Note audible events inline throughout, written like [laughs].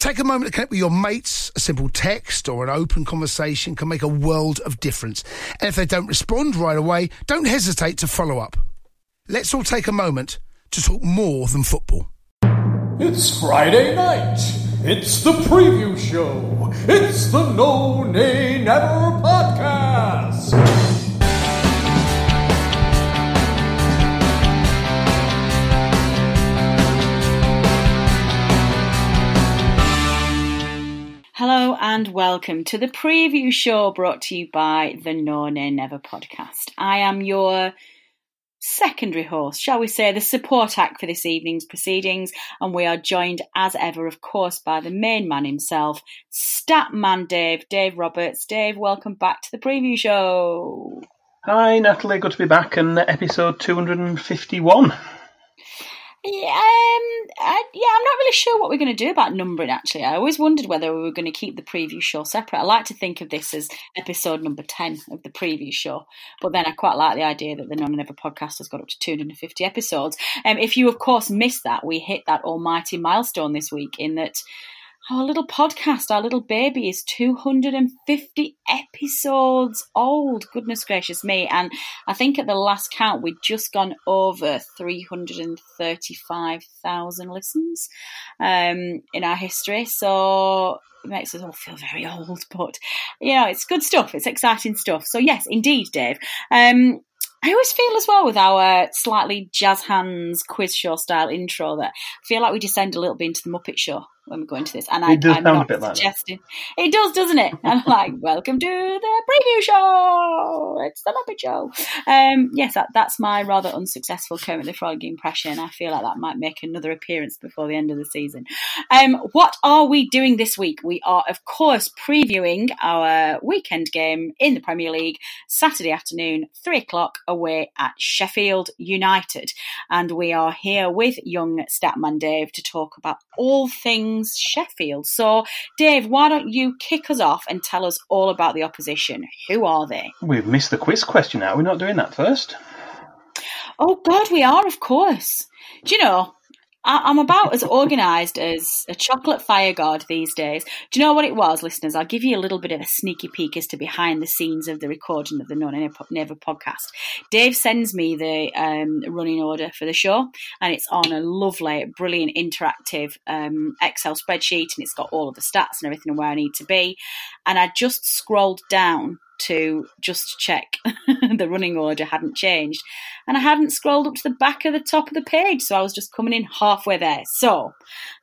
Take a moment to connect with your mates. A simple text or an open conversation can make a world of difference. And if they don't respond right away, don't hesitate to follow up. Let's all take a moment to talk more than football. It's Friday night. It's the preview show. It's the No Nay Never podcast. Hello and welcome to the preview show brought to you by the No Nay Never podcast. I am your secondary host, shall we say, the support act for this evening's proceedings, and we are joined as ever, of course, by the main man himself, Statman Dave, Dave Roberts. Dave, welcome back to the preview show. Hi, Natalie. Good to be back in episode 251. Yeah, um, I, yeah, I'm not really sure what we're going to do about numbering. Actually, I always wondered whether we were going to keep the preview show separate. I like to think of this as episode number ten of the preview show, but then I quite like the idea that the No Nay Never podcast has got up to 250 episodes. Um, if you, of course, missed that, we hit that almighty milestone this week in that our little podcast, our little baby, is 250 episodes old. Goodness gracious me. And I think at the last count, we'd just gone over 335,000 listens um, in our history. So it makes us all feel very old, but you know, it's good stuff. It's exciting stuff. So, yes, indeed, Dave. Um, I always feel as well with our slightly jazz hands quiz show style intro that I feel like we descend a little bit into the Muppet Show when we go into this. And I, does I'm sound a not bit like it does, doesn't it? I'm like, welcome to the preview show. It's the Muppet Show. Um, yes, that, that's my rather unsuccessful Kermit the Frog impression. I feel like that might make another appearance before the end of the season. Um, what are we doing this week? We are, of course, previewing our weekend game in the Premier League Saturday afternoon, three o'clock away at Sheffield United, and we are here with young Statman Dave to talk about all things Sheffield. So, Dave, why don't you kick us off and tell us all about the opposition? Who are they? We've missed the quiz question now. We're not doing that first. Oh, God, we are, of course. Do you know, I- I'm about as organised as a chocolate fire guard these days. Do you know what it was, listeners? I'll give you a little bit of a sneaky peek as to behind the scenes of the recording of the No Nay Never podcast. Dave sends me the um, running order for the show, and it's on a lovely, brilliant, interactive um, Excel spreadsheet, and it's got all of the stats and everything and where I need to be. And I just scrolled down to just check [laughs] the running order hadn't changed. And I hadn't scrolled up to the back of the top of the page, so I was just coming in halfway there. So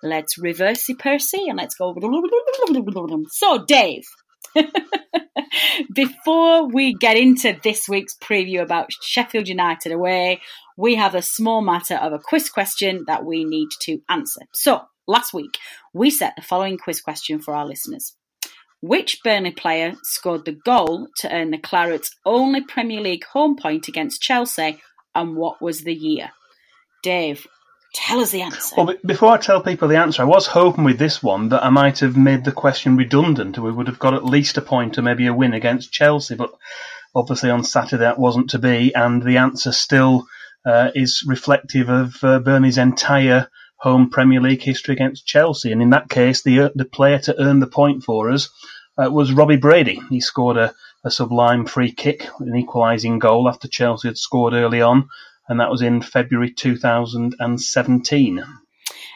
let's reverse Percy and let's go. [laughs] So, Dave. [laughs] Before we get into this week's preview about Sheffield United away, we have a small matter of a quiz question that we need to answer. So, last week, we set the following quiz question for our listeners. Which Burnley player scored the goal to earn the Clarets' only Premier League home point against Chelsea, and what was the year? Dave, tell us the answer. Well, before I tell people the answer, I was hoping with this one that I might have made the question redundant. And we would have got at least a point or maybe a win against Chelsea, but obviously on Saturday that wasn't to be, and the answer still uh, is reflective of uh, Burnley's entire home Premier League history against Chelsea. And in that case, the uh, the player to earn the point for us uh, was Robbie Brady. He scored a a sublime free kick, an equalising goal after Chelsea had scored early on, and that was in February 2017.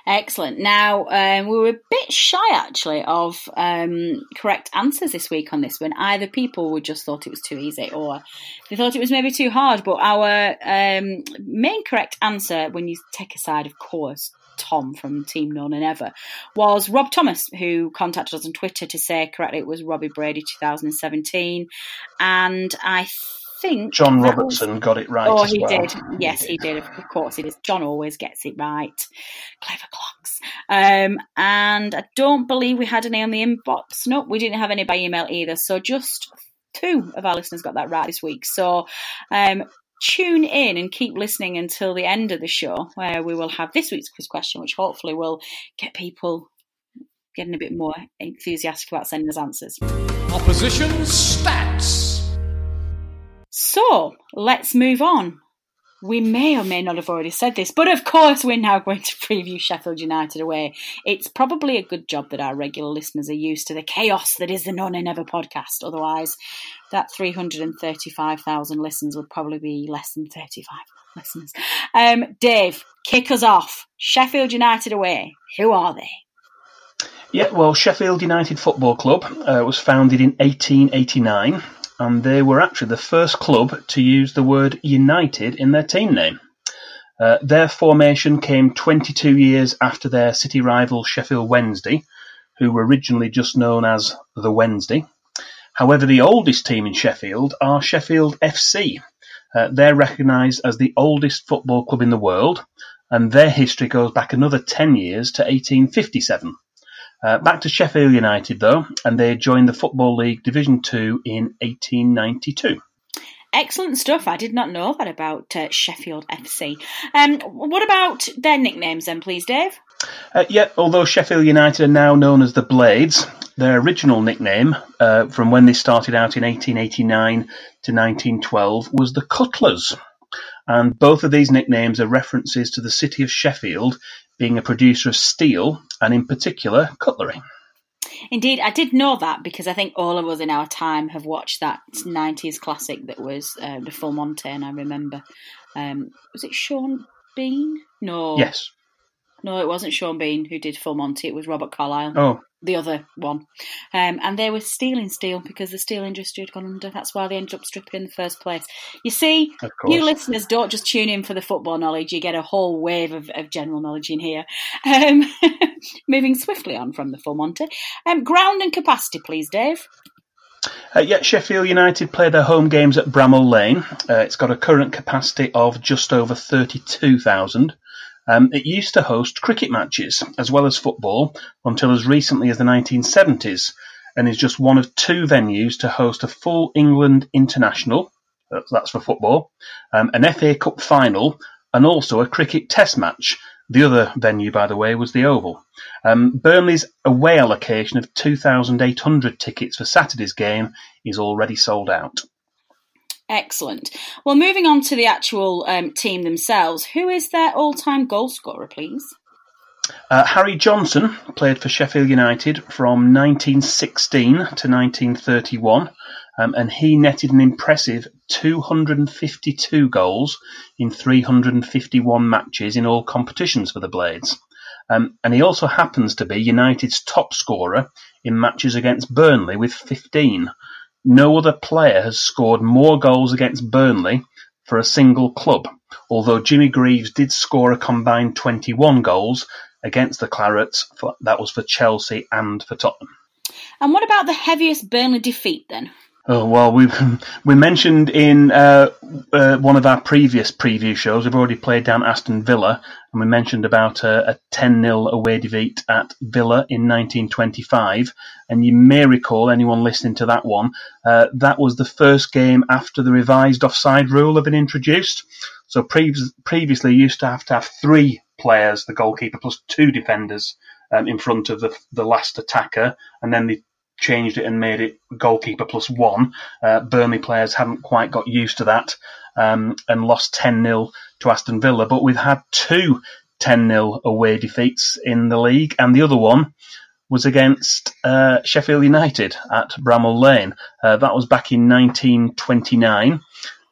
Excellent. Now, um, we were a bit shy actually of um, correct answers this week on this one. Either people would just thought it was too easy or they thought it was maybe too hard. But our um, main correct answer, when you take aside, of course, Tom from Team No Nay Never, was Rob Thomas, who contacted us on Twitter to say correctly it was Robbie Brady 2017. And I think John Robertson was- got it right. Oh, he well. did. Yes, he did. Of course, he did. John always gets it right. Clever clocks. Um, and I don't believe we had any on the inbox. No, we didn't have any by email either. So just two of our listeners got that right this week. So um, tune in and keep listening until the end of the show, where we will have this week's quiz question, which hopefully will get people getting a bit more enthusiastic about sending us answers. Opposition stats. So let's move on. We may or may not have already said this, but of course, we're now going to preview Sheffield United away. It's probably a good job that our regular listeners are used to the chaos that is the No Nay Never podcast. Otherwise, that 335,000 listens would probably be less than 35 listeners. Um, Dave, kick us off. Sheffield United away. Who are they? Yeah, well, Sheffield United Football Club uh, was founded in 1889, and they were actually the first club to use the word United in their team name. Uh, their formation came 22 years after their city rival Sheffield Wednesday, who were originally just known as the Wednesday. However, the oldest team in Sheffield are Sheffield FC. Uh, they're recognised as the oldest football club in the world, and their history goes back another 10 years to 1857. Uh, back to Sheffield United though, and they joined the Football League Division Two in 1892. Excellent stuff. I did not know that about uh, Sheffield FC. Um, what about their nicknames then, please, Dave? Uh, yeah, although Sheffield United are now known as the Blades, their original nickname uh, from when they started out in 1889 to 1912 was the Cutlers. And both of these nicknames are references to the city of Sheffield being a producer of steel and, in particular, cutlery. Indeed, I did know that because I think all of us in our time have watched that 90s classic that was uh, The Full Monty, and I remember. Um, was it Sean Bean? No. Yes. No, it wasn't Sean Bean who did Full Monty, it was Robert Carlyle. Oh, the other one. Um, and they were stealing steel because the steel industry had gone under. That's why they ended up stripping in the first place. You see, you listeners don't just tune in for the football knowledge, you get a whole wave of, of general knowledge in here. Um, [laughs] moving swiftly on from the full Monty. Um, ground and capacity, please, Dave. Uh, yeah, Sheffield United play their home games at Bramall Lane. Uh, it's got a current capacity of just over 32,000. Um, it used to host cricket matches as well as football until as recently as the 1970s and is just one of two venues to host a full England international, that's- for football, um, an FA Cup final, and also a cricket test match. The other venue, by the way, was the Oval. Um, Burnley's away allocation of 2,800 tickets for Saturday's game is already sold out. Excellent. Well, moving on to the actual um, team themselves, who is their all time goal scorer, please? Uh, Harry Johnson played for Sheffield United from 1916 to 1931, um, and he netted an impressive 252 goals in 351 matches in all competitions for the Blades. Um, and he also happens to be United's top scorer in matches against Burnley with 15. No other player has scored more goals against Burnley for a single club, although Jimmy Greaves did score a combined 21 goals against the Clarets. For, that was for Chelsea and for Tottenham. And what about the heaviest Burnley defeat then? Oh, well, we [laughs] we mentioned in uh, uh, one of our previous preview shows, we've already played down Aston Villa, and we mentioned about a, a 10 0 away defeat at Villa in 1925. And you may recall, anyone listening to that one, uh, that was the first game after the revised offside rule had been introduced. So pre- previously, you used to have to have three players, the goalkeeper plus two defenders, um, in front of the, the last attacker, and then they changed it and made it goalkeeper plus one. Uh, Burnley players hadn't quite got used to that um, and lost 10 0 to Aston Villa. But we've had two 10 0 away defeats in the league, and the other one was against uh, Sheffield United at Bramall Lane. Uh, that was back in 1929.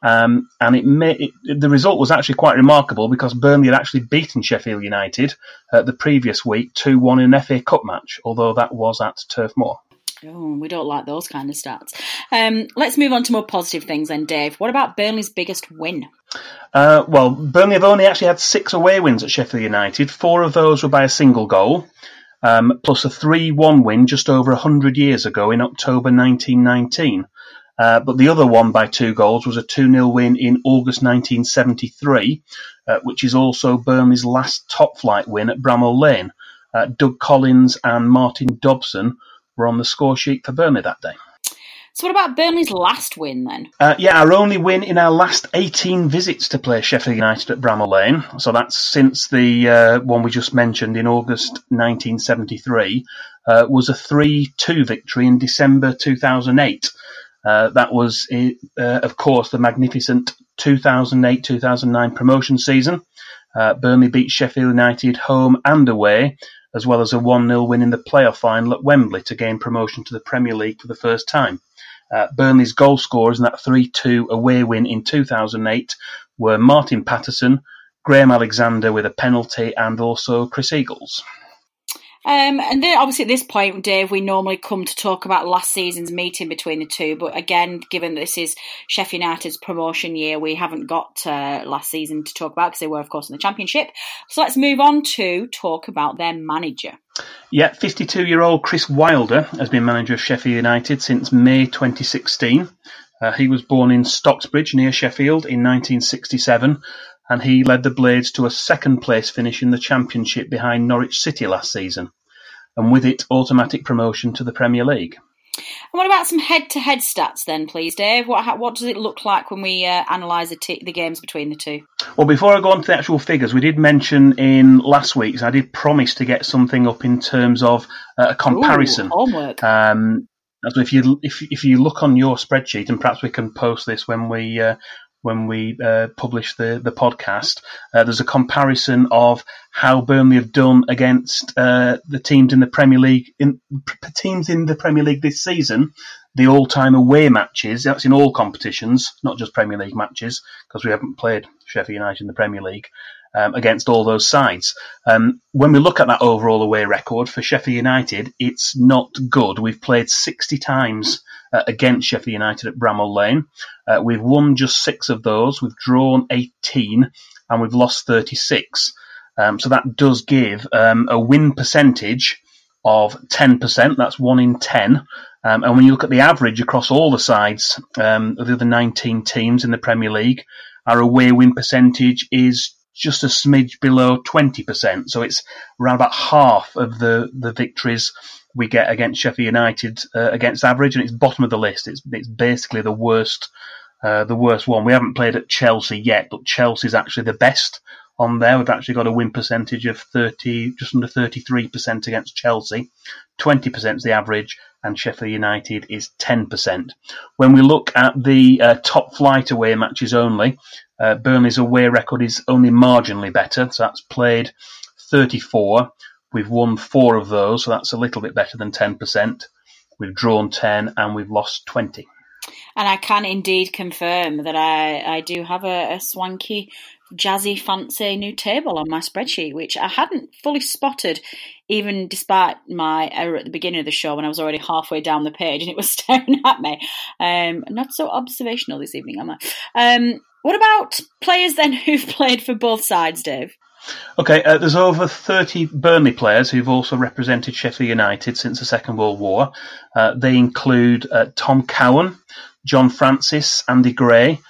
Um, and it, may, it, the result was actually quite remarkable because Burnley had actually beaten Sheffield United uh, the previous week 2 1 in an FA Cup match, although that was at Turf Moor. Oh, we don't like those kind of stats. Um, let's move on to more positive things then, Dave. What about Burnley's biggest win? Uh, well, Burnley have only actually had six away wins at Sheffield United. Four of those were by a single goal, um, plus a 3 1 win just over 100 years ago in October 1919. Uh, but the other one by two goals was a 2 0 win in August 1973, uh, which is also Burnley's last top flight win at Bramall Lane. Uh, Doug Collins and Martin Dobson were on the score sheet for Burnley that day. So, what about Burnley's last win then? Uh, yeah, our only win in our last 18 visits to play Sheffield United at Bramall Lane. So that's since the uh, one we just mentioned in August 1973, uh, was a 3 2 victory in December 2008. Uh, that was, uh, of course, the magnificent 2008 2009 promotion season. Uh, Burnley beat Sheffield United home and away as well as a 1-0 win in the playoff final at Wembley to gain promotion to the Premier League for the first time. Uh, Burnley's goal scorers in that 3-2 away win in 2008 were Martin Paterson, Graham Alexander with a penalty, and also Chris Eagles. Um, and then obviously at this point, Dave, we normally come to talk about last season's meeting between the two. But again, given this is Sheffield United's promotion year, we haven't got uh, last season to talk about because they were, of course, in the Championship. So let's move on to talk about their manager. Yeah, 52 year old Chris Wilder has been manager of Sheffield United since May 2016. Uh, he was born in Stocksbridge near Sheffield in 1967 and he led the Blades to a second place finish in the Championship behind Norwich City last season, and with it, automatic promotion to the Premier League. And what about some head-to-head stats then, please, Dave? What what does it look like when we uh, analyse the, t- the games between the two? Well, before I go on to the actual figures, we did mention in last week's I did promise to get something up in terms of uh, a comparison. Ooh, homework. Um, so if you if if you look on your spreadsheet, and perhaps we can post this when we uh, when we uh, publish the the podcast. Uh, there's a comparison of how Burnley have done against uh, the teams in the Premier League in teams in the Premier League this season. The all-time away matches. That's in all competitions, not just Premier League matches, because we haven't played Sheffield United in the Premier League. Um, against all those sides. Um, when we look at that overall away record for Sheffield United, it's not good. We've played 60 times uh, against Sheffield United at Bramall Lane. Uh, we've won just six of those. We've drawn 18 and we've lost 36. Um, so that does give um, a win percentage of 10%. That's one in 10. Um, and when you look at the average across all the sides um, of the other 19 teams in the Premier League, our away win percentage is just a smidge below 20%. So it's around about half of the, the victories we get against Sheffield United uh, against average, and it's bottom of the list. It's it's basically the worst uh, the worst one. We haven't played at Chelsea yet, but Chelsea's actually the best on there. We've actually got a win percentage of 30, just under 33% against Chelsea. 20% is the average, and Sheffield United is 10%. When we look at the uh, top flight away matches only, uh, Burnley's away record is only marginally better, so that's played 34 We've won four of those, so that's a little bit better than 10%. We've drawn 10 and we've lost 20. And I can indeed confirm that I, I do have a, a swanky, jazzy, fancy new table on my spreadsheet, which I hadn't fully spotted, even despite my error at the beginning of the show when I was already halfway down the page and it was [laughs] staring at me. Um, not so observational this evening, am I? Um, what about players then [laughs] who've played for both sides, Dave? Okay, uh, there's over 30 Burnley players who've also represented Sheffield United since the Second World War. Uh, they include uh, Tom Cowan, John Francis, Andy Gray,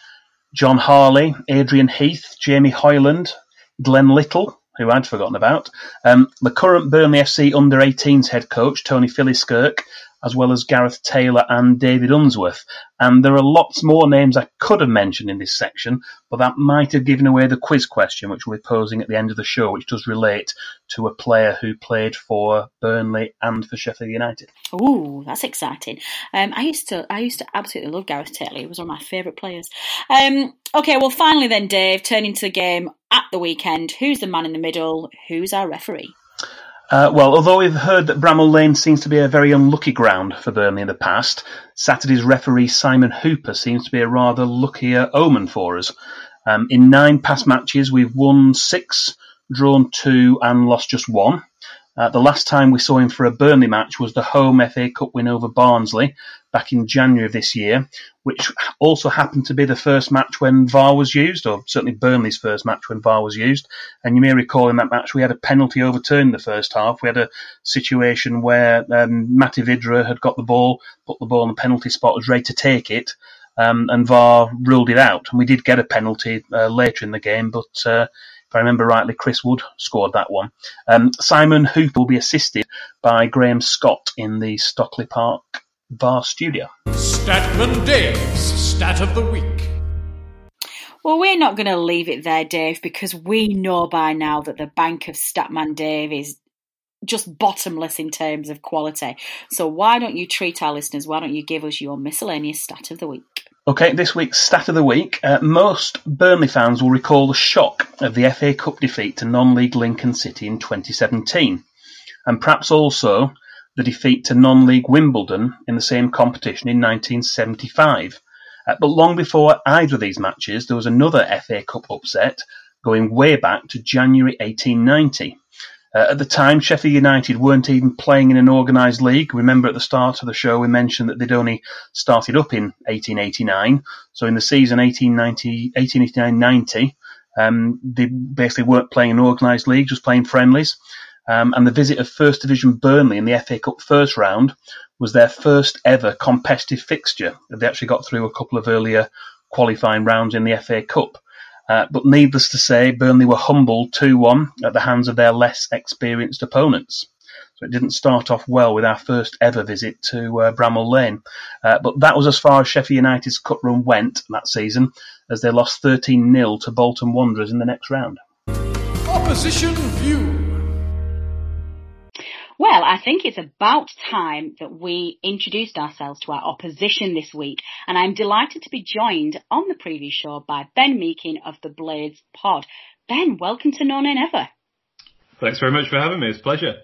John Harley, Adrian Heath, Jamie Hoyland, Glenn Little, who I'd forgotten about, um, the current Burnley FC under 18s head coach, Tony Philliskirk, as well as Gareth Taylor and David Unsworth. And there are lots more names I could have mentioned in this section, but that might have given away the quiz question, which we'll be posing at the end of the show, which does relate to a player who played for Burnley and for Sheffield United. Oh, that's exciting! Um, I used to, I used to absolutely love Gareth Taylor. He was one of my favourite players. Um, okay, well, finally then, Dave, turning to the game at the weekend. Who's the man in the middle? Who's our referee? Uh, well, although we've heard that Bramall Lane seems to be a very unlucky ground for Burnley in the past, Saturday's referee Simon Hooper seems to be a rather luckier omen for us. Um, in nine past matches, we've won six, drawn two, and lost just one. Uh, the last time we saw him for a Burnley match was the home FA Cup win over Barnsley back in January of this year, which also happened to be the first match when VAR was used, or certainly Burnley's first match when VAR was used. And you may recall in that match we had a penalty overturned in the first half. We had a situation where um, Matej Vydra had got the ball, put the ball in the penalty spot, was ready to take it, um, and VAR ruled it out. And we did get a penalty uh, later in the game, but uh, if I remember rightly, Chris Wood scored that one. Um, Simon Hooper will be assisted by Graham Scott in the Stockley Park VAR studio. Statman Dave's Stat of the Week. Well, we're not going to leave it there, Dave, because we know by now that the bank of Statman Dave is just bottomless in terms of quality. So why don't you treat our listeners? Why don't you give us your miscellaneous stat of the week? Okay, this week's stat of the week. Uh, most Burnley fans will recall the shock of the FA Cup defeat to non-league Lincoln City in 2017, and perhaps also the defeat to non-league Wimbledon in the same competition in 1975. Uh, but long before either of these matches, there was another FA Cup upset going way back to January 1890. Uh, at the time, Sheffield United weren't even playing in an organised league. Remember at the start of the show, we mentioned that they'd only started up in 1889. So in the season 1889-90, um, they basically weren't playing an organised league, just playing friendlies. Um, and the visit of First Division Burnley in the FA Cup first round was their first ever competitive fixture. They actually got through a couple of earlier qualifying rounds in the FA Cup. Uh, but needless to say, Burnley were humbled 2-1 at the hands of their less experienced opponents. So it didn't start off well with our first ever visit to uh, Bramall Lane. Uh, but that was as far as Sheffield United's cup run went that season, as they lost 13-0 to Bolton Wanderers in the next round. Opposition View. Well, I think it's about time that we introduced ourselves to our opposition this week, and I'm delighted to be joined on the previous show by Ben Meakin of the Blades Pod. Ben, welcome to No Nay Never. Thanks very much for having me. It's a pleasure.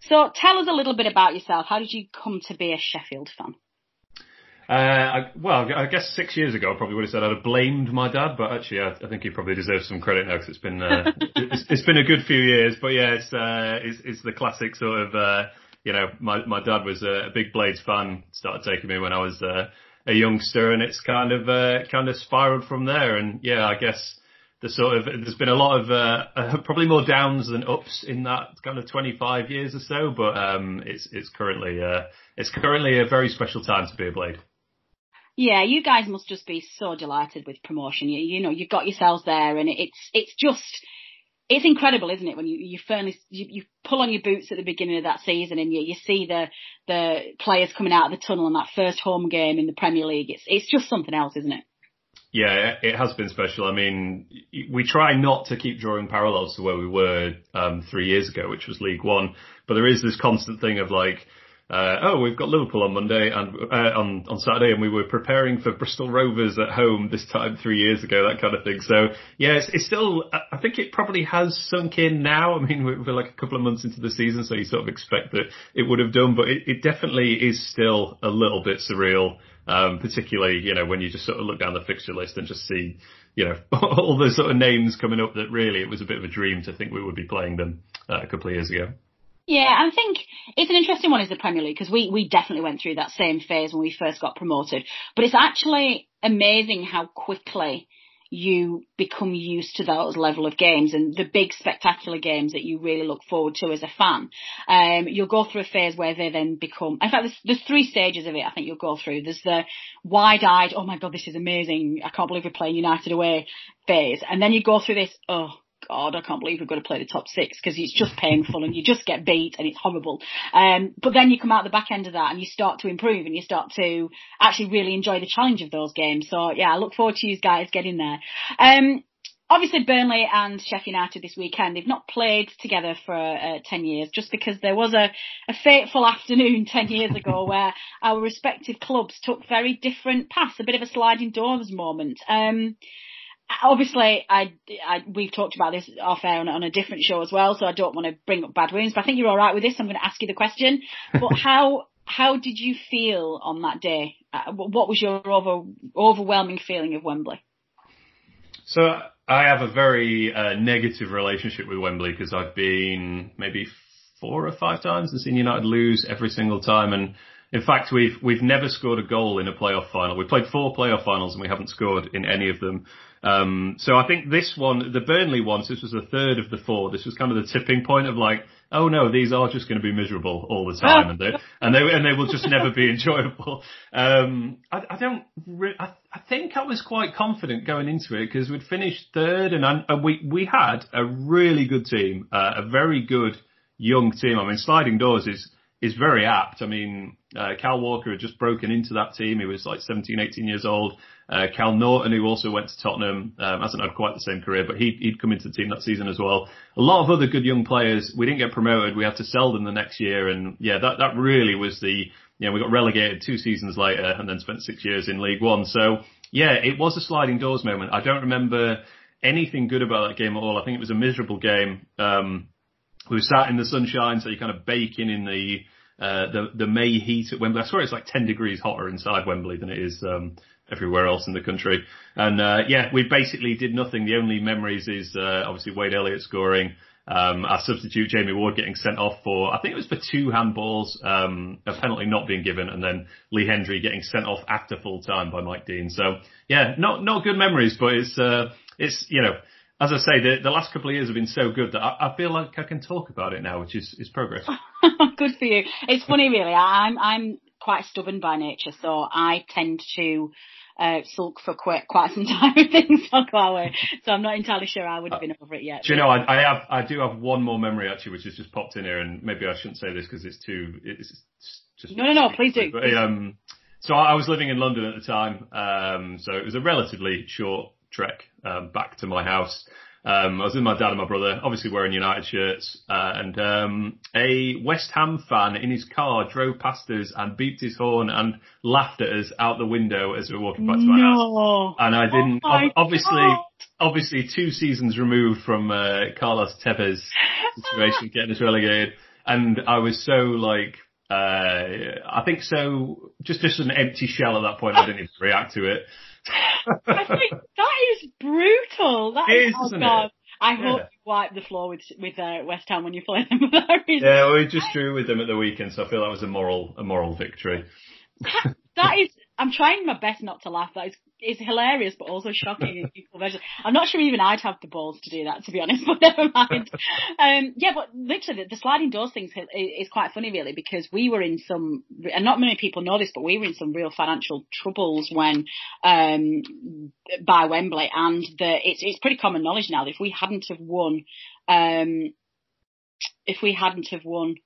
So tell us a little bit about yourself. How did you come to be a Sheffield fan? Uh, I, well, I guess six years ago I probably would have said I'd have blamed my dad, but actually I, I think he probably deserves some credit now because it's been uh, [laughs] it's, it's been a good few years. But yeah, it's uh, it's, it's the classic sort of uh, you know my my dad was a, big Blades fan, started taking me when I was uh, a youngster, and it's kind of uh, kind of spiraled from there. And yeah, I guess the sort of there's been a lot of uh, uh, [laughs] probably more downs than ups in that kind of 25 years or so, but um, it's it's currently uh, it's currently a very special time to be a Blade. Yeah, you guys must just be so delighted with promotion. You, you know, you've got yourselves there, and it's it's just it's incredible, isn't it? When you you firmly you, you pull on your boots at the beginning of that season, and you you see the the players coming out of the tunnel in that first home game in the Premier League. It's it's just something else, isn't it? Yeah, it has been special. I mean, we try not to keep drawing parallels to where we were um, three years ago, which was League One, but there is this constant thing of like uh, oh, we've got Liverpool on Monday and uh, on on Saturday, and we were preparing for Bristol Rovers at home this time three years ago, that kind of thing. So yeah, it's, it's still. I think it probably has sunk in now. I mean, we're, we're, like a couple of months into the season, so you sort of expect that it would have done, but it, it definitely is still a little bit surreal. Um, particularly, you know, when you just sort of look down the fixture list and just see, you know, [laughs] all the sort of names coming up that really it was a bit of a dream to think we would be playing them uh, a couple of years ago. Yeah, I think it's an interesting one is the Premier League because we, we definitely went through that same phase when we first got promoted. But it's actually amazing how quickly you become used to those level of games and the big spectacular games that you really look forward to as a fan. Um, you'll go through a phase where they then become, in fact, there's, there's three stages of it I think you'll go through. There's the wide-eyed, oh my god, this is amazing, I can't believe we're playing United away phase. And then you go through this, oh, God, I can't believe we've got to play the top six because it's just painful and you just get beat and it's horrible. Um, but then you come out the back end of that and you start to improve and you start to actually really enjoy the challenge of those games. So yeah, I look forward to you guys getting there. Um, obviously Burnley and Sheffield United this weekend, they've not played together for uh, 10 years just because there was a, a fateful [laughs] afternoon 10 years ago where our respective clubs took very different paths, a bit of a sliding doors moment. Um, obviously, I, I, we've talked about this off air on, on, a different show as well, so I don't want to bring up bad wounds. But I think you're all right with this. I'm going to ask you the question. [laughs] But how how did you feel on that day? Uh, what was your over, overwhelming feeling of Wembley? So I have a very uh, negative relationship with Wembley because I've been maybe four or five times and seen United lose every single time. And in fact, we've we've never scored a goal in a playoff final. We played four playoff finals and we haven't scored in any of them. Um, so I think this one, the Burnley one, this was the third of the four. This was kind of the tipping point of like, oh no, these are just going to be miserable all the time, and they [laughs] and they and they will just never be [laughs] enjoyable. Um, I, I don't. Re- I, I think I was quite confident going into it because we'd finished third, and, I, and we we had a really good team, uh, a very good young team. I mean, sliding doors is is very apt. I mean, uh, Kyle Walker had just broken into that team. He was like 17, 18 years old. Uh, Kyle Naughton, who also went to Tottenham, um, hasn't had quite the same career, but he, would come into the team that season as well. A lot of other good young players. We didn't get promoted. We had to sell them the next year. And yeah, that, that really was the, you know, we got relegated two seasons later and then spent six years in League One. So yeah, it was a sliding doors moment. I don't remember anything good about that game at all. I think it was a miserable game. Um, we sat in the sunshine, so you're kind of baking in the uh, the the May heat at Wembley. I swear it's like 10 degrees hotter inside Wembley than it is um, everywhere else in the country. And uh, yeah, we basically did nothing. The only memories is uh, obviously Wade Elliott scoring. Um, our substitute Jamie Ward getting sent off for I think it was for two handballs, um, a penalty not being given, and then Lee Hendrie getting sent off after full time by Mike Dean. So yeah, not not good memories, but it's uh, it's you know as I say, the, the last couple of years have been so good that I, I feel like I can talk about it now, which is, is progress. [laughs] good for you. It's funny, really. I'm I'm quite stubborn by nature, so I tend to uh, sulk for quite quite some [laughs] time if things don't go our way. So I'm not entirely sure I would have been over it yet. Do you know? I, I have I do have one more memory actually, which has just popped in here, and maybe I shouldn't say this because it's too it's just no no no please do. But, um, so I was living in London at the time, um, so it was a relatively short trek um, back to my house. Um, I was with my dad and my brother, obviously wearing United shirts, uh, and um, a West Ham fan in his car drove past us and beeped his horn and laughed at us out the window as we were walking back to my no. house. And I didn't, oh obviously, God. obviously two seasons removed from uh, Carlos Tevez situation getting us relegated, and I was so like uh, I think so. Just just an empty shell at that point. I didn't even react to it. I think that is brutal. That is, oh isn't God. it? I hope you wipe the floor with with uh, West Ham when you play them. [laughs] yeah, we just drew with them at the weekend, so I feel that was a moral a moral victory. that, that is I'm trying my best not to laugh. That is, is hilarious, but also shocking in [laughs] equal measure. I'm not sure even I'd have the balls to do that, to be honest, [laughs] but never mind. um, yeah, but literally, the, the sliding doors thing is, is quite funny, really, because we were in some, and not many people know this, but we were in some real financial troubles when, um, by Wembley, and the, it's, it's pretty common knowledge now that if we hadn't have won, um, if we hadn't have won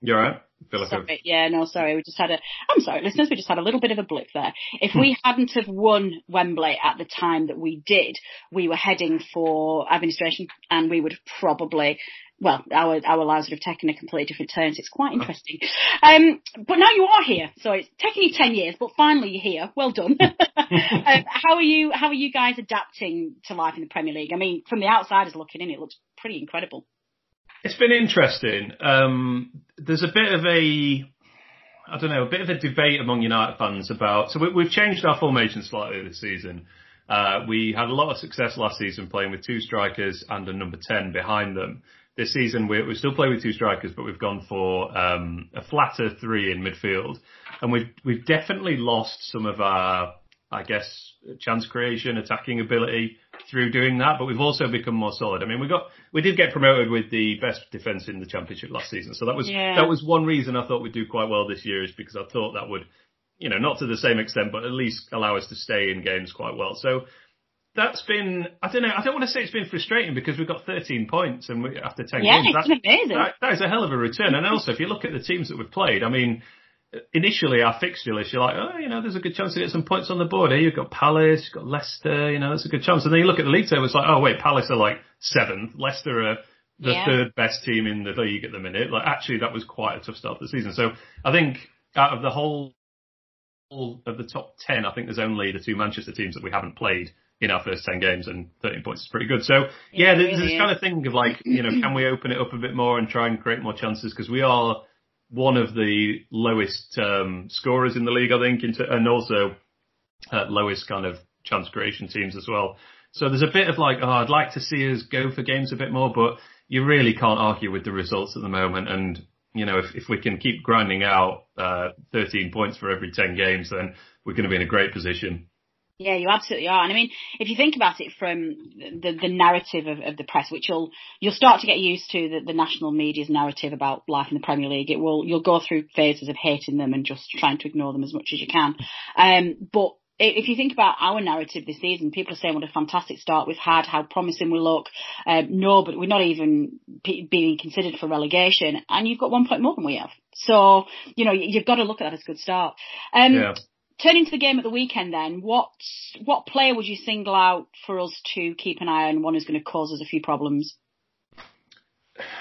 you're right. Sorry. Yeah, no, sorry. We just had a, I'm sorry, listeners, we just had a little bit of a blip there. If we hadn't have won Wembley at the time that we did, we were heading for administration and we would have probably, well, our, our lives would have taken a completely different turn. So it's quite interesting. Um, but now you are here. So it's taken you 10 years, but finally you're here. Well done. [laughs] um, how are you, how are you guys adapting to life in the Premier League? I mean, from the outsiders looking in, it looks pretty incredible. It's been interesting. Um, there's a bit of a, I don't know, a bit of a debate among United fans about. So we, have changed our formation slightly this season. Uh, we had a lot of success last season playing with two strikers and a number ten behind them. This season we, we still play with two strikers, but we've gone for um, a flatter three in midfield, and we've we've definitely lost some of our I guess, chance creation, attacking ability through doing that, but we've also become more solid. I mean, we got, we did get promoted with the best defence in the championship last season. So that was, yeah. that was one reason I thought we'd do quite well this year is because I thought that would, you know, not to the same extent, but at least allow us to stay in games quite well. So that's been, I don't know, I don't want to say it's been frustrating because we've got 13 points and we, after 10 yeah, games. That's amazing. That, that is a hell of a return. And also, if you look at the teams that we've played, I mean, initially our fixture list, you're like, oh, you know, there's a good chance to get some points on the board here. You've got Palace, you've got Leicester, you know, there's a good chance. And then you look at the league table, it's like, oh wait, Palace are like seventh, Leicester are the yeah. third best team in the league at the minute. Like actually that was quite a tough start to the season. So I think out of the whole of the top 10, I think there's only the two Manchester teams that we haven't played in our first 10 games and 13 points is pretty good. So yeah, Yeah, there's really this is. kind of thing of like, you know, can we open it up a bit more and try and create more chances? Because we are one of the lowest um, scorers in the league, I think, and also uh, lowest kind of chance creation teams as well. So there's a bit of like, oh, I'd like to see us go for games a bit more, but you really can't argue with the results at the moment. And you know, if, if we can keep grinding out uh, 13 points for every 10 games, then we're going to be in a great position. Yeah, you absolutely are. And I mean, if you think about it from the the narrative of, of the press, which you'll you'll start to get used to the, the national media's narrative about life in the Premier League. It will you'll go through phases of hating them and just trying to ignore them as much as you can. Um, but if you think about our narrative this season, people are saying what a fantastic start we've had, how promising we look. Um, no, but we're not even p- being considered for relegation, and you've got one point more than we have. So you know you- you've got to look at that as a good start. Um, Yeah. Turning to the game at the weekend then, what what player would you single out for us to keep an eye on, one who's going to cause us a few problems?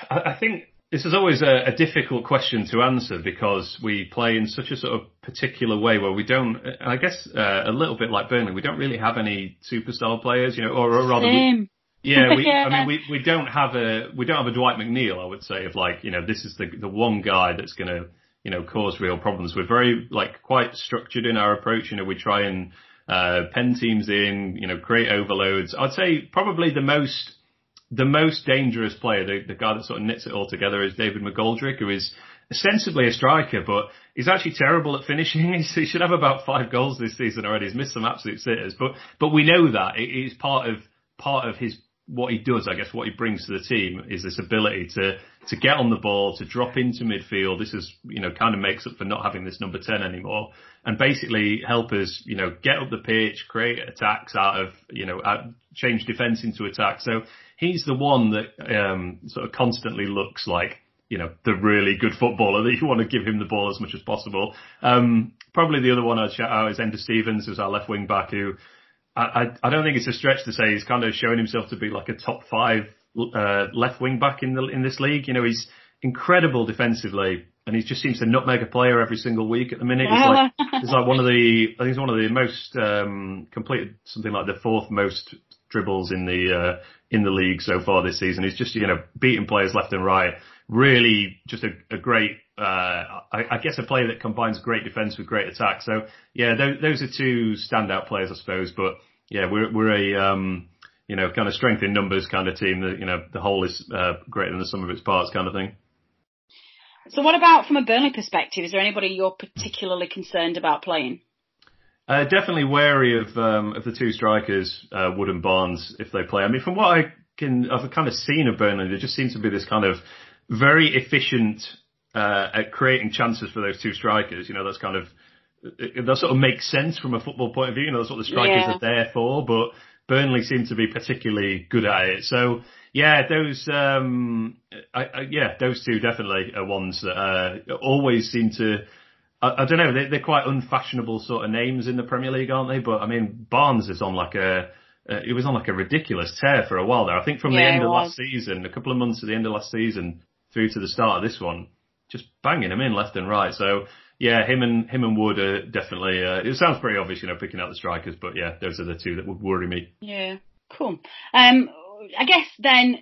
I, I think this is always a, a difficult question to answer because we play in such a sort of particular way where we don't, I guess, uh, a little bit like Burnley, we don't really have any superstar players, you know, or, or rather, we, [laughs] Yeah, we, [laughs] Yeah. I mean, we, we don't have a we don't have a Dwight McNeil. I would say of like you know this is the the one guy that's going to you know cause real problems. We're very like quite structured in our approach. You know, we try and uh, pen teams in, you know, create overloads. I'd say probably the most the most dangerous player, the, the guy that sort of knits it all together, is David McGoldrick, who is ostensibly a striker, but he's actually terrible at finishing. [laughs] He's, he should have about five goals this season already. He's missed some absolute sitters, but but we know that it is part of part of his what he does, I guess, what he brings to the team is this ability to to get on the ball, to drop into midfield. This is, you know, kind of makes up for not having this number ten anymore, and basically help us, you know, get up the pitch, create attacks out of, you know, out, change defence into attack. So he's the one that um, sort of constantly looks like. You know, the really good footballer that [laughs] you want to give him the ball as much as possible. Um, probably the other one I'd shout out is Enda Stevens, who's our left wing back, who I, I, don't think it's a stretch to say he's kind of showing himself to be like a top five uh, left wing back in the in this league. You know, he's incredible defensively, and he just seems to nutmeg a player every single week at the minute. He's like he's like one of the I think he's one of the most um, completed something like the fourth most dribbles in the uh, in the league so far this season. He's just you know beating players left and right. Really, just a, a great. Uh, I, I guess a player that combines great defence with great attack. So yeah, those, those are two standout players, I suppose. But yeah, we're we're a um, you know kind of strength in numbers kind of team. That you know the whole is uh, greater than the sum of its parts kind of thing. So what about from a Burnley perspective? Is there anybody you're particularly concerned about playing? Uh, definitely wary of um, of the two strikers, uh, Wood and Barnes, if they play. I mean, from what I can, I've kind of seen of Burnley, there just seems to be this kind of very efficient uh, at creating chances for those two strikers. You know, that's kind of that sort of makes sense from a football point of view. You know, that's what the strikers Yeah. are there for. But Burnley seem to be particularly good at it. So yeah, those um, I, I, yeah, those two definitely are ones that uh, always seem to. I, I don't know. They, they're quite unfashionable sort of names in the Premier League, aren't they? But I mean, Barnes is on like a. Uh, it was on like a ridiculous tear for a while there. I think from the end of was. last season, a couple of months to the end of last season, through to the start of this one, just banging them in left and right. So yeah, him and him and Wood are definitely. Uh, it sounds pretty obvious, you know, picking out the strikers, but yeah, those are the two that would worry me. Yeah, cool. Um, I guess then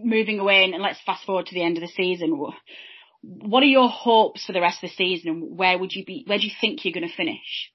moving away and let's fast forward to the end of the season. What are your hopes for the rest of the season, and where would you be? Where do you think you're going to finish?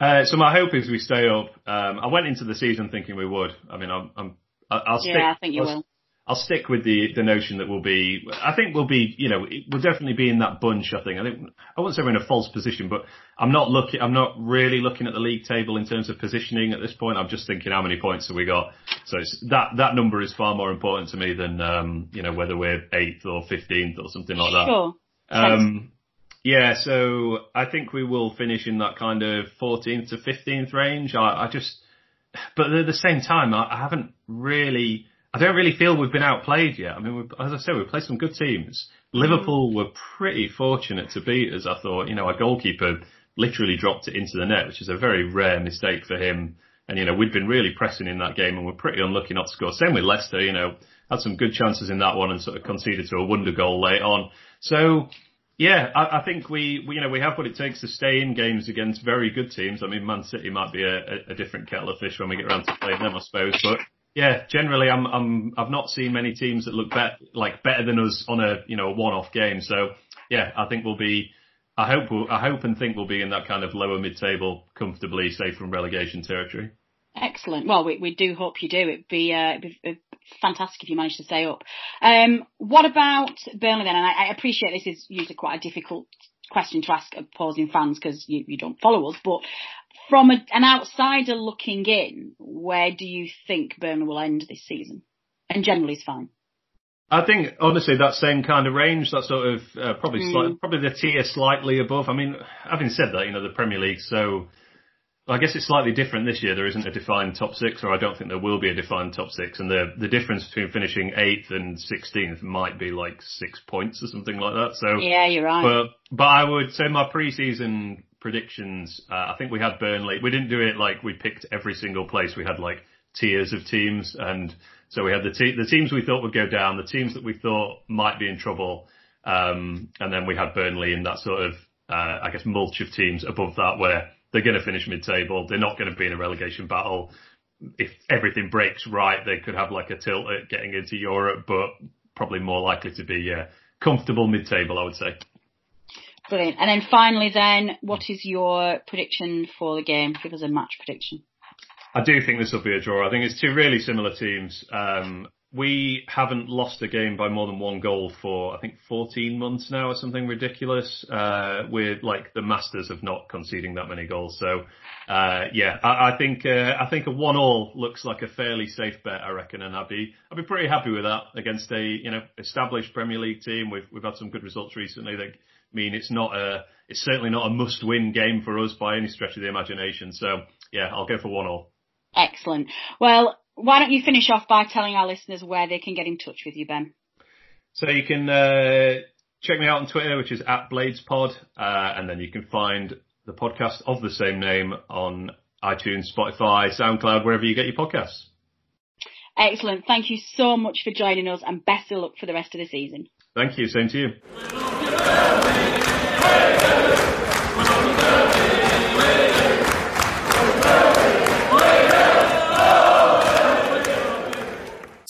Uh, so my hope is we stay up. Um, I went into the season thinking we would. I mean, I'm, I'm I'll stick. Yeah, I think you I'll, will. I'll stick with the the notion that we'll be. I think we'll be. You know, we'll definitely be in that bunch. I think. I think I wouldn't say we're in a false position, but I'm not looking. I'm not really looking at the league table in terms of positioning at this point. I'm just thinking how many points have we got. So it's, that that number is far more important to me than um, you know whether we're eighth or fifteenth or something like that. Sure. Um, yeah, so I think we will finish in that kind of 14th to 15th range. I, I just, but at the same time, I, I haven't really, I don't really feel we've been outplayed yet. I mean, as I said, we've played some good teams. Liverpool mm. were pretty fortunate to beat us. I thought, you know, our goalkeeper literally dropped it into the net, which is a very rare mistake for him. And, you know, we'd been really pressing in that game and we're pretty unlucky not to score. Same with Leicester, you know, had some good chances in that one and sort of conceded to a wonder goal late on. So, Yeah, I, I think we, we, you know, we have what it takes to stay in games against very good teams. I mean, Man City might be a, a, a different kettle of fish when we get around to playing them, I suppose. But yeah, generally, I'm, I'm, I've not seen many teams that look bet, like better than us on a, you know, a one-off game. So yeah, I think we'll be. I hope we'll, I hope and think we'll be in that kind of lower mid-table, comfortably safe from relegation territory. Excellent. Well, we, we do hope you do. It'd be, uh, it'd be, fantastic if you manage to stay up. Um, what about Burnley then? And I, I, appreciate this is usually quite a difficult question to ask opposing fans because you, you don't follow us, but from a, an outsider looking in, where do you think Burnley will end this season? And generally is fine. I think honestly that same kind of range, that sort of uh, probably mm. slight, probably the tier slightly above. I mean, having said that, you know the Premier League so I guess it's slightly different this year. There isn't a defined top six, or I don't think there will be a defined top six. And the the difference between finishing eighth and sixteenth might be like six points or something like that. So yeah, you're right. But but I would say my preseason predictions. Uh, I think we had Burnley. We didn't do it like we picked every single place. We had like tiers of teams, and so we had the te- the teams we thought would go down, the teams that we thought might be in trouble, um, and then we had Burnley in that sort of uh, I guess mulch of teams above that where they're going to finish mid-table. They're not going to be in a relegation battle. If everything breaks right, they could have like a tilt at getting into Europe, but probably more likely to be yeah, comfortable mid-table, I would say. Brilliant. And then finally, then, what is your prediction for the game? Give us a match prediction. I do think this will be a draw. I think it's two really similar teams. Um, we haven't lost a game by more than one goal for I think 14 months now or something ridiculous. Uh, we're like the masters of not conceding that many goals. So uh, yeah, I, I think uh, I think a one all looks like a fairly safe bet. I reckon, and I'd be I'd be pretty happy with that against a you know established Premier League team. We've we've had some good results recently that mean it's not a it's certainly not a must win game for us by any stretch of the imagination. So yeah, I'll go for one all. Excellent. Well, why don't you finish off by telling our listeners where they can get in touch with you, Ben? So you can uh, check me out on Twitter, which is at BladesPod, uh, and then you can find the podcast of the same name on iTunes, Spotify, SoundCloud, wherever you get your podcasts. Excellent. Thank you so much for joining us and best of luck for the rest of the season. Thank you. Same to you.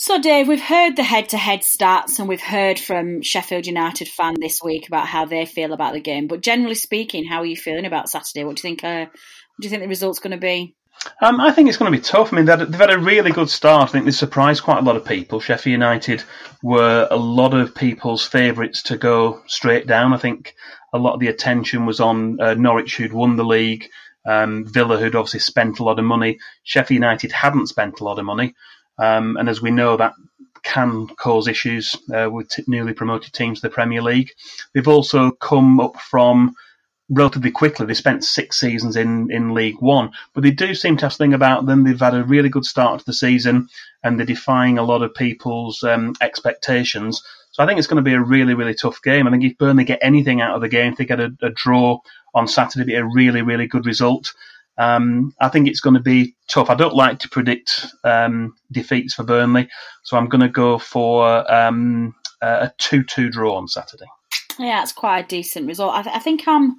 So, Dave, we've heard the head-to-head stats, and we've heard from Sheffield United fan this week about how they feel about the game. But generally speaking, how are you feeling about Saturday? What do you think? Uh, what do you think the result's going to be? Um, I think it's going to be tough. I mean, they've had a really good start. I think they surprised quite a lot of people. Sheffield United were a lot of people's favourites to go straight down. I think a lot of the attention was on uh, Norwich, who'd won the league. Um, Villa, who'd obviously spent a lot of money. Sheffield United hadn't spent a lot of money. Um, and as we know, that can cause issues uh, with t- newly promoted teams to the Premier League. They've also come up from relatively quickly. They spent six seasons in, in League One, but they do seem to have something about them. They've had a really good start to the season and they're defying a lot of people's um, expectations. So I think it's going to be a really, really tough game. I think if Burnley get anything out of the game, if they get a, a draw on Saturday, be a really, really good result. Um, I think it's going to be tough. I don't like to predict um, defeats for Burnley, so I'm going to go for um, a 2 2 draw on Saturday. Yeah, it's quite a decent result. I, th- I think I'm.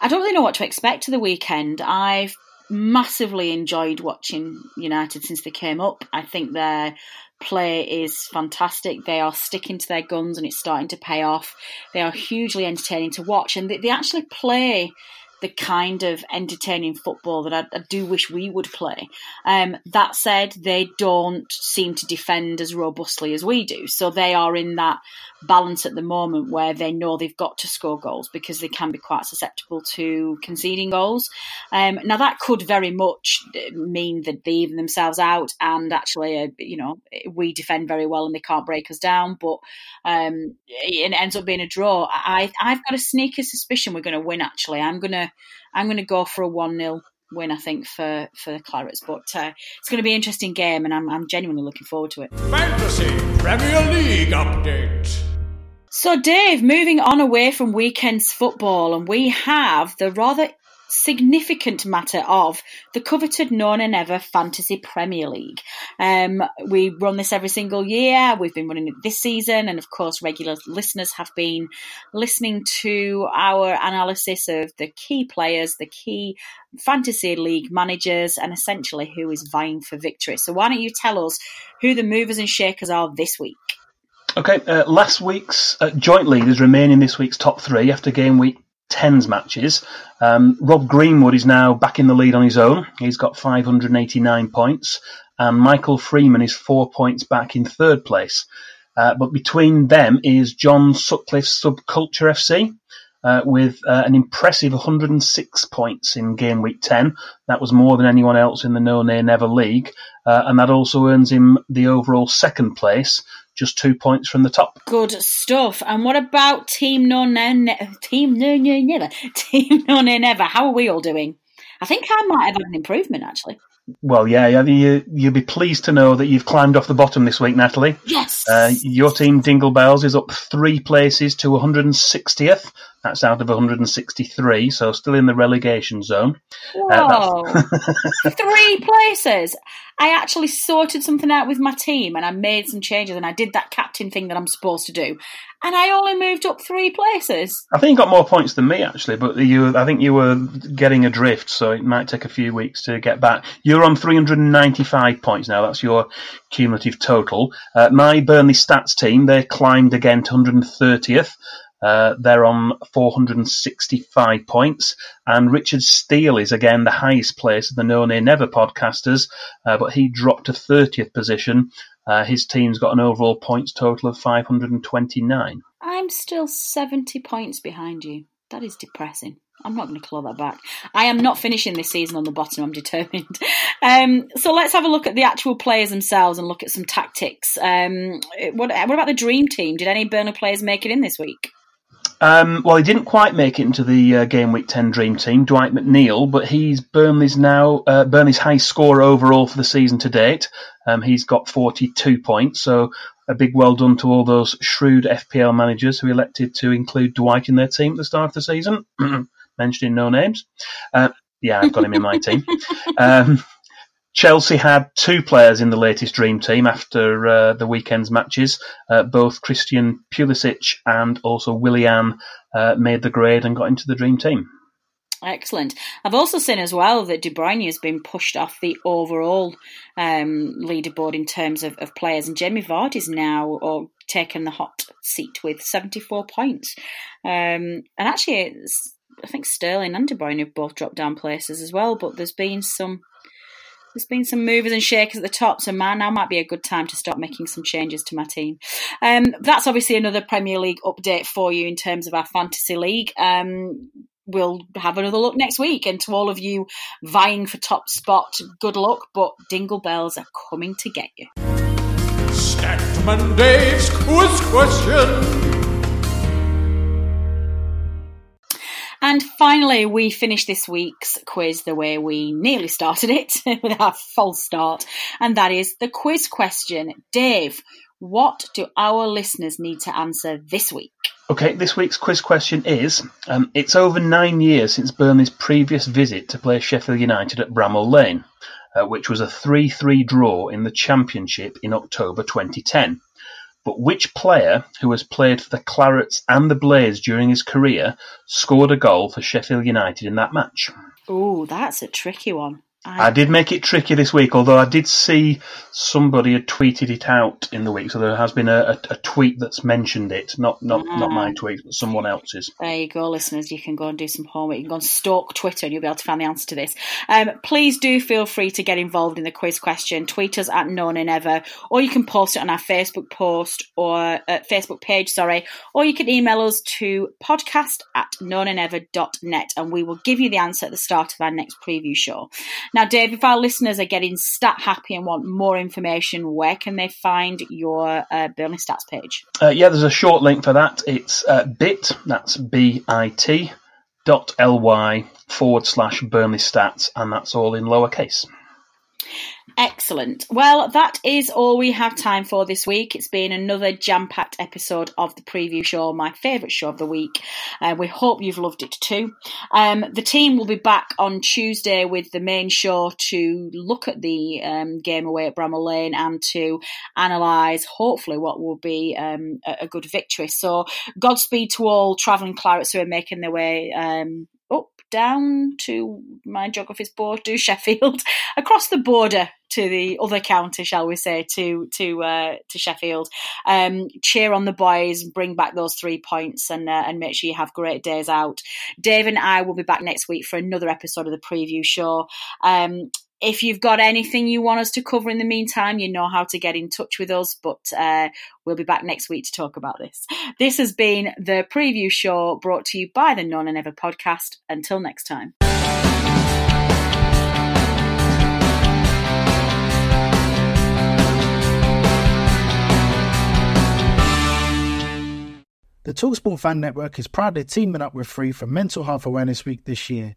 I don't really know what to expect to the weekend. I've massively enjoyed watching United since they came up. I think their play is fantastic. They are sticking to their guns and it's starting to pay off. They are hugely entertaining to watch and they, they actually play the kind of entertaining football that I, I do wish we would play. Um, that said, they don't seem to defend as robustly as we do. So they are in that balance at the moment where they know they've got to score goals because they can be quite susceptible to conceding goals. Um, now that could very much mean that they even themselves out and actually, uh, you know, we defend very well and they can't break us down, but um, it ends up being a draw. I, I've got a sneaky suspicion we're going to win actually. I'm going to I'm going to go for a one 0 win. I think for for the Clarets, but uh, it's going to be an interesting game, and I'm I'm genuinely looking forward to it. Fantasy Premier League update. So, Dave, moving on away from weekends football, and we have the rather significant matter of the coveted No Nay Never Fantasy Premier League. Um, we run this every single year. We've been running it this season, and of course, regular listeners have been listening to our analysis of the key players, the key fantasy league managers, and essentially who is vying for victory. So, why don't you tell us who the movers and shakers are this week? Okay, uh, last week's uh, joint leaders remain in this week's top three after game week 10's matches. Um, Rob Greenwood is now back in the lead on his own. He's got 589 points, and Michael Freeman is four points back in third place. Uh, but between them is John Sutcliffe's Subculture FC. Uh, with uh, an impressive 106 points in game week 10. That was more than anyone else in the No Nay Never League, uh, and that also earns him the overall second place, just two points from the top. Good stuff. And what about Team No Ne- Team No No Never? [laughs] Team No Never. How are we all doing? I think I might have had an improvement actually. Well, yeah, yeah you, you'll be pleased to know that you've climbed off the bottom this week, Natalie. Yes. Uh, your team, Dingle Bells, is up three places to 160th. That's out of 163, so still in the relegation zone. Whoa! Uh, [laughs] three places. I actually sorted something out with my team and I made some changes and I did that captain thing that I'm supposed to do. And I only moved up three places. I think you got more points than me actually, but you I think you were getting adrift, so it might take a few weeks to get back. You're on 395 points now. That's your cumulative total. Uh, my Burnley Stats team, they climbed again to 130th. Uh, they're on 465 points, and Richard Steele is again the highest place of the No Nay Never podcasters, uh, but he dropped to 30th position. Uh, his team's got an overall points total of 529. I'm still 70 points behind you. That is depressing. I'm not going to claw that back. I am not finishing this season on the bottom. I'm determined. [laughs] Um, so let's have a look at the actual players themselves and look at some tactics. Um, what, what about the dream team? Did any Burner players make it in this week? Um, well, he didn't quite make it into the uh, game week ten dream team, Dwight McNeil, but he's Burnley's now uh, Burnley's high scorer overall for the season to date. Um, he's got 42 points, so a big well done to all those shrewd FPL managers who elected to include Dwight in their team at the start of the season. [clears throat] Mentioning no names. Uh, yeah, I've got him in my team. [laughs] Um, Chelsea had two players in the latest Dream Team after uh, the weekend's matches. Uh, both Christian Pulisic and also Willian uh, made the grade and got into the Dream Team. Excellent. I've also seen as well that De Bruyne has been pushed off the overall um, leaderboard in terms of, of players, and Jamie Vardy's now or taken the hot seat with 74 points. Um, and actually, I think Sterling and De Bruyne have both dropped down places as well, but there's been some there's been some movers and shakers at the top, so man, now might be a good time to start making some changes to my team. Um, that's obviously another Premier League update for you in terms of our fantasy league. Um, we'll have another look next week. And to all of you vying for top spot, good luck, but Dingle Bells are coming to get you. Statman Dave's quiz question. And finally, we finish this week's quiz the way we nearly started it [laughs] with our false start, and that is the quiz question. Dave, what do our listeners need to answer this week? Okay, this week's quiz question is um, It's over nine years since Burnley's previous visit to play Sheffield United at Bramall Lane, uh, which was a 3 3 draw in the Championship in October 2010. But which player who has played for the Clarets and the Blades during his career scored a goal for Sheffield United in that match? Oh, that's a tricky one. I, I did make it tricky this week, although I did see somebody had tweeted it out in the week, so there has been a, a, a tweet that's mentioned it, not not not my tweet, but someone else's. There you go, listeners. You can go and do some homework. You can go and stalk Twitter, and you'll be able to find the answer to this. Um, please do feel free to get involved in the quiz question. Tweet us at No Nay Never, or you can post it on our Facebook post or uh, Facebook page. Sorry, or you can email us to podcast at nonaynever.net, and we will give you the answer at the start of our next preview show. Now, Dave, if our listeners are getting stat happy and want more information, where can they find your uh, Burnley Stats page? Uh, yeah, there's a short link for that. It's uh, bit, that's B-I-T, dot L-Y forward slash Burnley Stats, and that's all in lowercase. Excellent. Well, that is all we have time for this week. It's been another jam packed episode of the preview show, my favourite show of the week. Uh, we hope you've loved it too. Um, the team will be back on Tuesday with the main show to look at the um, game away at Bramall Lane and to analyse, hopefully, what will be um, a, a, good victory. So, Godspeed to all travelling clarets who are making their way um, down to my geography's board, to [laughs] Sheffield, across the border to the other county, shall we say, to to uh, to Sheffield. Um, cheer on the boys, bring back those three points, and uh, and make sure you have great days out. Dave and I will be back next week for another episode of the preview show. Um, if you've got anything you want us to cover in the meantime, you know how to get in touch with us, but uh, we'll be back next week to talk about this. This has been the preview show brought to you by the No Nay Never podcast. Until next time. The Talksport Fan Network is proudly teaming up with Free for Mental Health Awareness Week this year.